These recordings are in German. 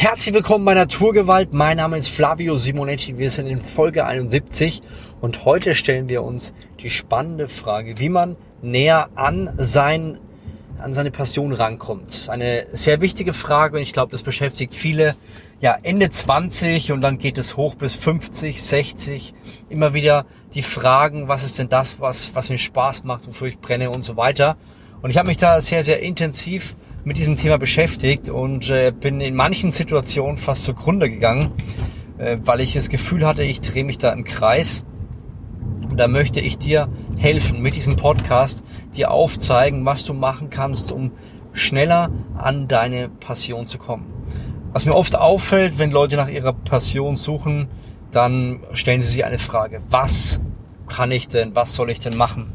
Herzlich willkommen bei Naturgewalt. Mein Name ist Flavio Simonetti. Wir sind in Folge 71 und heute stellen wir uns die spannende Frage, wie man näher an sein an seine Passion rankommt. Das ist eine sehr wichtige Frage und ich glaube, das beschäftigt viele ja Ende 20 und dann geht es hoch bis 50, 60. Immer wieder die Fragen, was ist denn das, was was mir Spaß macht, wofür ich brenne und so weiter. Und ich habe mich da sehr sehr intensiv mit diesem Thema beschäftigt und äh, bin in manchen Situationen fast zugrunde gegangen, äh, weil ich das Gefühl hatte, ich drehe mich da im Kreis. Und da möchte ich dir helfen mit diesem Podcast, dir aufzeigen, was du machen kannst, um schneller an deine Passion zu kommen. Was mir oft auffällt, wenn Leute nach ihrer Passion suchen, dann stellen sie sich eine Frage. Was kann ich denn? Was soll ich denn machen?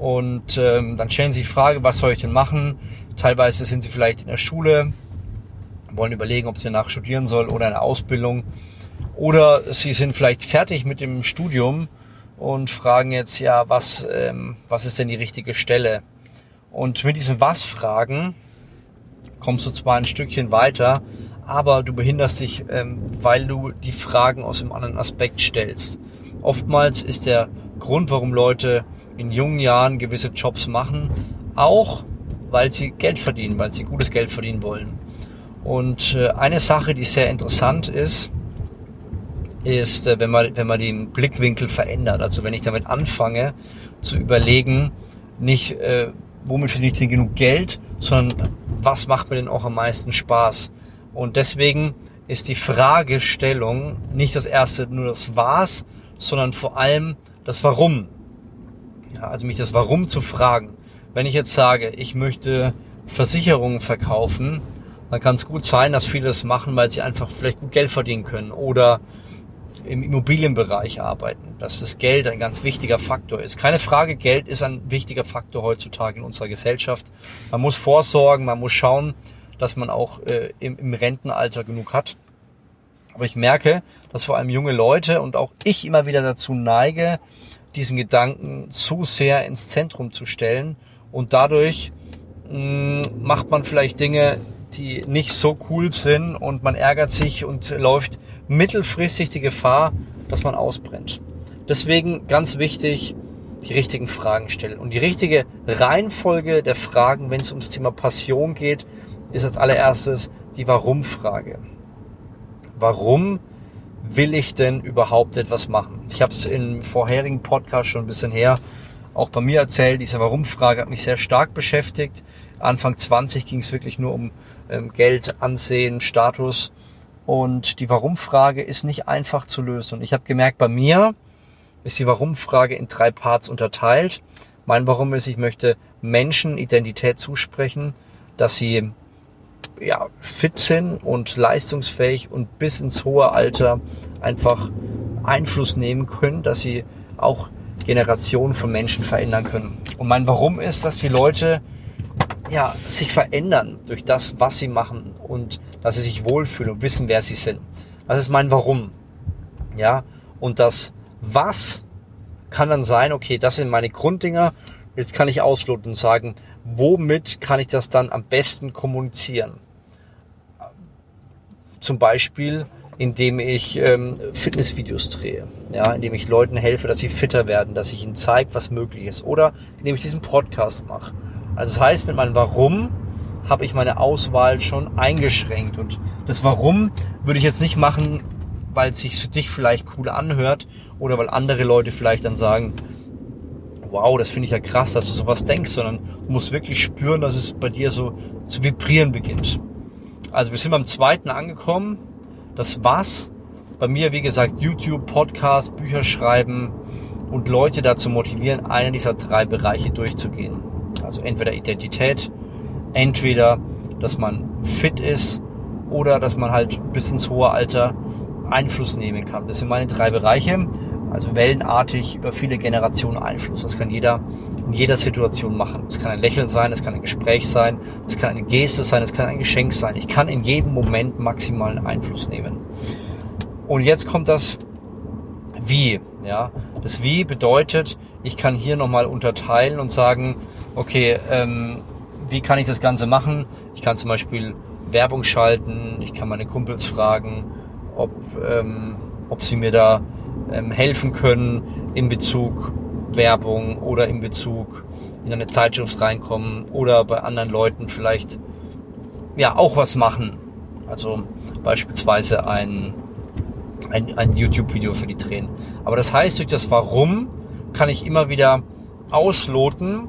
Und ähm, dann stellen sie die Frage, was soll ich denn machen? Teilweise sind sie vielleicht in der Schule, wollen überlegen, ob sie danach studieren soll oder eine Ausbildung. Oder sie sind vielleicht fertig mit dem Studium und fragen jetzt, ja, was, ähm, was ist denn die richtige Stelle? Und mit diesen Was-Fragen kommst du zwar ein Stückchen weiter, aber du behinderst dich, ähm, weil du die Fragen aus einem anderen Aspekt stellst. Oftmals ist der Grund, warum Leute in jungen Jahren gewisse Jobs machen, auch weil sie Geld verdienen, weil sie gutes Geld verdienen wollen. Und äh, eine Sache, die sehr interessant ist, ist, äh, wenn man, wenn man den Blickwinkel verändert. Also wenn ich damit anfange zu überlegen, nicht, äh, womit verdiene ich denn genug Geld, sondern was macht mir denn auch am meisten Spaß? Und deswegen ist die Fragestellung nicht das erste nur das Was, sondern vor allem das Warum. Also mich das Warum zu fragen. Wenn ich jetzt sage, ich möchte Versicherungen verkaufen, dann kann es gut sein, dass viele das machen, weil sie einfach vielleicht gut Geld verdienen können oder im Immobilienbereich arbeiten, dass das Geld ein ganz wichtiger Faktor ist. Keine Frage, Geld ist ein wichtiger Faktor heutzutage in unserer Gesellschaft. Man muss vorsorgen, man muss schauen, dass man auch äh, im, im Rentenalter genug hat. Aber ich merke, dass vor allem junge Leute und auch ich immer wieder dazu neige, diesen Gedanken zu sehr ins Zentrum zu stellen und dadurch mh, mm, macht man vielleicht Dinge, die nicht so cool sind und man ärgert sich und läuft mittelfristig die Gefahr, dass man ausbrennt. Deswegen ganz wichtig, die richtigen Fragen stellen. Und die richtige Reihenfolge der Fragen, wenn es ums Thema Passion geht, ist als allererstes die Warum-Frage. Warum will ich denn überhaupt etwas machen? Ich habe es im vorherigen Podcast schon ein bisschen her auch bei mir erzählt. Diese Warum-Frage hat mich sehr stark beschäftigt. Anfang 20 ging es wirklich nur um ähm, Geld, Ansehen, Status. Und die Warum-Frage ist nicht einfach zu lösen. Und ich habe gemerkt, bei mir ist die Warum-Frage in drei Parts unterteilt. Mein Warum ist, ich möchte Menschen Identität zusprechen, dass sie ja, fit sind und leistungsfähig und bis ins hohe Alter einfach Einfluss nehmen können, dass sie auch Generationen von Menschen verändern können. Und mein Warum ist, dass die Leute ja, sich verändern durch das, was sie machen und dass sie sich wohlfühlen und wissen, wer sie sind. Das ist mein Warum. Ja, und das Was kann dann sein, okay, das sind meine Grunddinger. Jetzt kann ich ausloten und sagen, womit kann ich das dann am besten kommunizieren? Zum Beispiel, indem ich ähm, Fitnessvideos drehe, ja, indem ich Leuten helfe, dass sie fitter werden, dass ich ihnen zeige, was möglich ist, oder indem ich diesen Podcast mache. Also das heißt, mit meinem Warum habe ich meine Auswahl schon eingeschränkt und das Warum würde ich jetzt nicht machen, weil es sich für dich vielleicht cool anhört oder weil andere Leute vielleicht dann sagen, wow, das finde ich ja krass, dass du sowas denkst, sondern du musst wirklich spüren, dass es bei dir so zu vibrieren beginnt. Also wir sind beim zweiten angekommen das war's. Bei mir, wie gesagt, YouTube, Podcast, Bücher schreiben und Leute dazu motivieren, einen dieser drei Bereiche durchzugehen. Also entweder Identität, entweder, dass man fit ist oder dass man halt bis ins hohe Alter Einfluss nehmen kann. Das sind meine drei Bereiche. Also wellenartig über viele Generationen Einfluss. Das kann jeder in jeder Situation machen. Es kann ein Lächeln sein, es kann ein Gespräch sein, es kann eine Geste sein, es kann ein Geschenk sein. Ich kann in jedem Moment maximalen Einfluss nehmen. Und jetzt kommt das Wie. Ja, das Wie bedeutet, ich kann hier nochmal unterteilen und sagen, okay, ähm, wie kann ich das Ganze machen? Ich kann zum Beispiel Werbung schalten, ich kann meine Kumpels fragen, ob, ähm, ob sie mir da ähm, helfen können in Bezug Werbung oder in Bezug in eine Zeitschrift reinkommen oder bei anderen Leuten vielleicht ja auch was machen. Also beispielsweise ein, ein, ein YouTube-Video für die Tränen. Aber das heißt, durch das Warum kann ich immer wieder ausloten,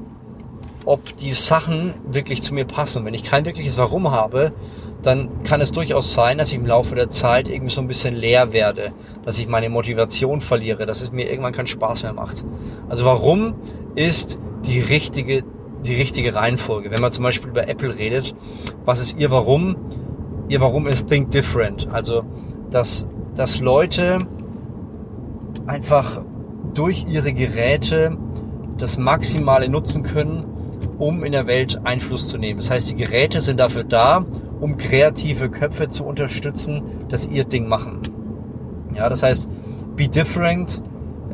ob die Sachen wirklich zu mir passen. Wenn ich kein wirkliches Warum habe, dann kann es durchaus sein, dass ich im Laufe der Zeit irgendwie so ein bisschen leer werde, dass ich meine Motivation verliere, dass es mir irgendwann keinen Spaß mehr macht. Also warum ist die richtige, die richtige Reihenfolge? Wenn man zum Beispiel über Apple redet, was ist ihr Warum? Ihr Warum ist Think Different. Also, dass, dass Leute einfach durch ihre Geräte das Maximale nutzen können, um in der Welt Einfluss zu nehmen. Das heißt, die Geräte sind dafür da, um kreative Köpfe zu unterstützen, dass ihr Ding machen. Ja, das heißt, be different,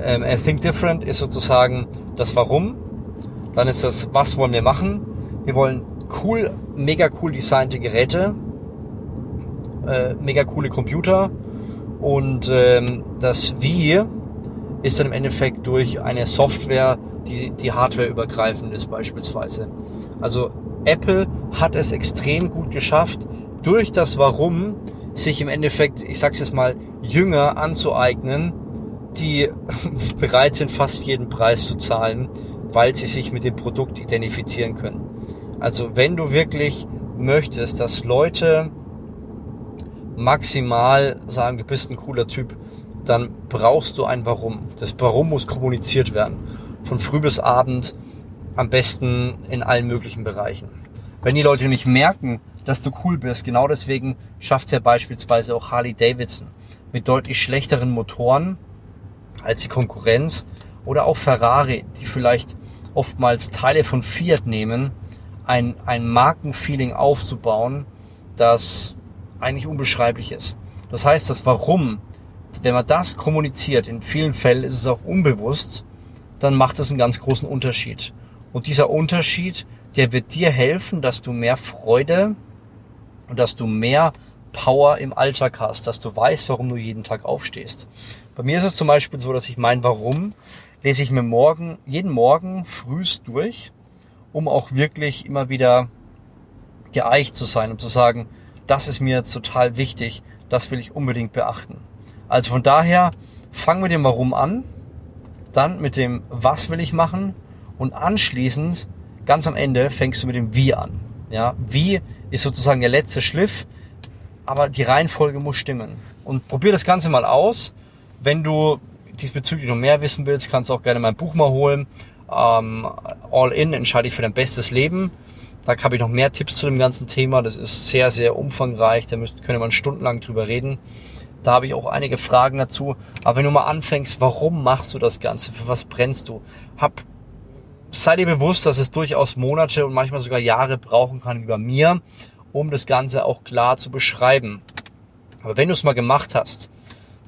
ähm, think different ist sozusagen das Warum. Dann ist das, was wollen wir machen? Wir wollen cool, mega cool designte Geräte, äh, mega coole Computer und ähm, das Wie ist dann im Endeffekt durch eine Software, die, die Hardware übergreifend ist beispielsweise. Also Apple hat es extrem gut geschafft, durch das Warum sich im Endeffekt, ich sag's jetzt mal, Jünger anzueignen, die bereit sind, fast jeden Preis zu zahlen, weil sie sich mit dem Produkt identifizieren können. Also wenn du wirklich möchtest, dass Leute maximal sagen, du bist ein cooler Typ, dann brauchst du ein Warum. Das Warum muss kommuniziert werden. Von früh bis abend, am besten in allen möglichen Bereichen. Wenn die Leute nicht merken, dass du cool bist, genau deswegen schafft es ja beispielsweise auch Harley Davidson mit deutlich schlechteren Motoren als die Konkurrenz oder auch Ferrari, die vielleicht oftmals Teile von Fiat nehmen, ein, ein Markenfeeling aufzubauen, das eigentlich unbeschreiblich ist. Das heißt, das Warum, wenn man das kommuniziert, in vielen Fällen ist es auch unbewusst, dann macht es einen ganz großen Unterschied. Und dieser Unterschied, der wird dir helfen, dass du mehr Freude und dass du mehr Power im Alltag hast, dass du weißt, warum du jeden Tag aufstehst. Bei mir ist es zum Beispiel so, dass ich mein Warum lese ich mir morgen, jeden Morgen frühst durch, um auch wirklich immer wieder geeicht zu sein, um zu sagen, das ist mir jetzt total wichtig, das will ich unbedingt beachten. Also von daher, fang mit dem Warum an, dann mit dem Was will ich machen und anschließend, ganz am Ende, fängst du mit dem Wie an. Ja, wie ist sozusagen der letzte Schliff, aber die Reihenfolge muss stimmen. Und probier das Ganze mal aus. Wenn du diesbezüglich noch mehr wissen willst, kannst du auch gerne mein Buch mal holen. Ähm, All in, entscheide ich für dein bestes Leben. Da habe ich noch mehr Tipps zu dem ganzen Thema. Das ist sehr, sehr umfangreich. Da müsst, könnte man stundenlang drüber reden. Da habe ich auch einige Fragen dazu. Aber wenn du mal anfängst, warum machst du das Ganze? Für was brennst du? Hab sei dir bewusst, dass es durchaus Monate und manchmal sogar Jahre brauchen kann wie bei mir, um das Ganze auch klar zu beschreiben. Aber wenn du es mal gemacht hast,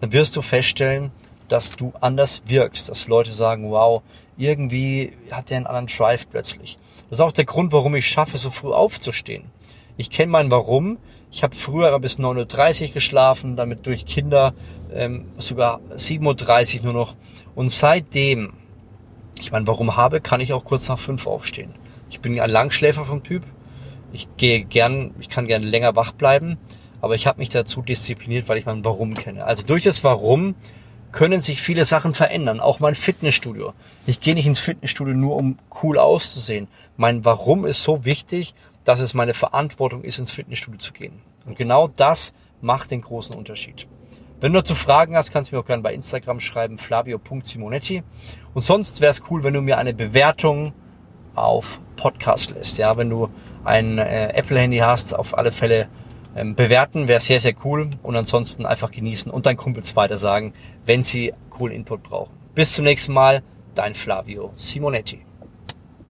dann wirst du feststellen, dass du anders wirkst, dass Leute sagen, wow, irgendwie hat der einen anderen Drive plötzlich. Das ist auch der Grund, warum ich schaffe, so früh aufzustehen. Ich kenne mein Warum. Ich habe früher bis 9.30 Uhr geschlafen, damit durch Kinder ähm, sogar 7.30 Uhr nur noch. Und seitdem ich meine, warum habe, kann ich auch kurz nach fünf aufstehen. Ich bin ein Langschläfer vom Typ. Ich gehe gern, ich kann gerne länger wach bleiben, aber ich habe mich dazu diszipliniert, weil ich mein Warum kenne. Also durch das Warum können sich viele Sachen verändern, auch mein Fitnessstudio. Ich gehe nicht ins Fitnessstudio nur, um cool auszusehen. Mein Warum ist so wichtig, dass es meine Verantwortung ist, ins Fitnessstudio zu gehen. Und genau das macht den großen Unterschied. Wenn du dazu Fragen hast, kannst du mir auch gerne bei Instagram schreiben, flavio.simonetti. Und sonst wäre es cool, wenn du mir eine Bewertung auf Podcast lässt. Ja, wenn du ein äh, Apple-Handy hast, auf alle Fälle ähm, bewerten, wäre sehr, sehr cool. Und ansonsten einfach genießen und deinen Kumpels weiter sagen, wenn sie coolen Input brauchen. Bis zum nächsten Mal, dein Flavio Simonetti.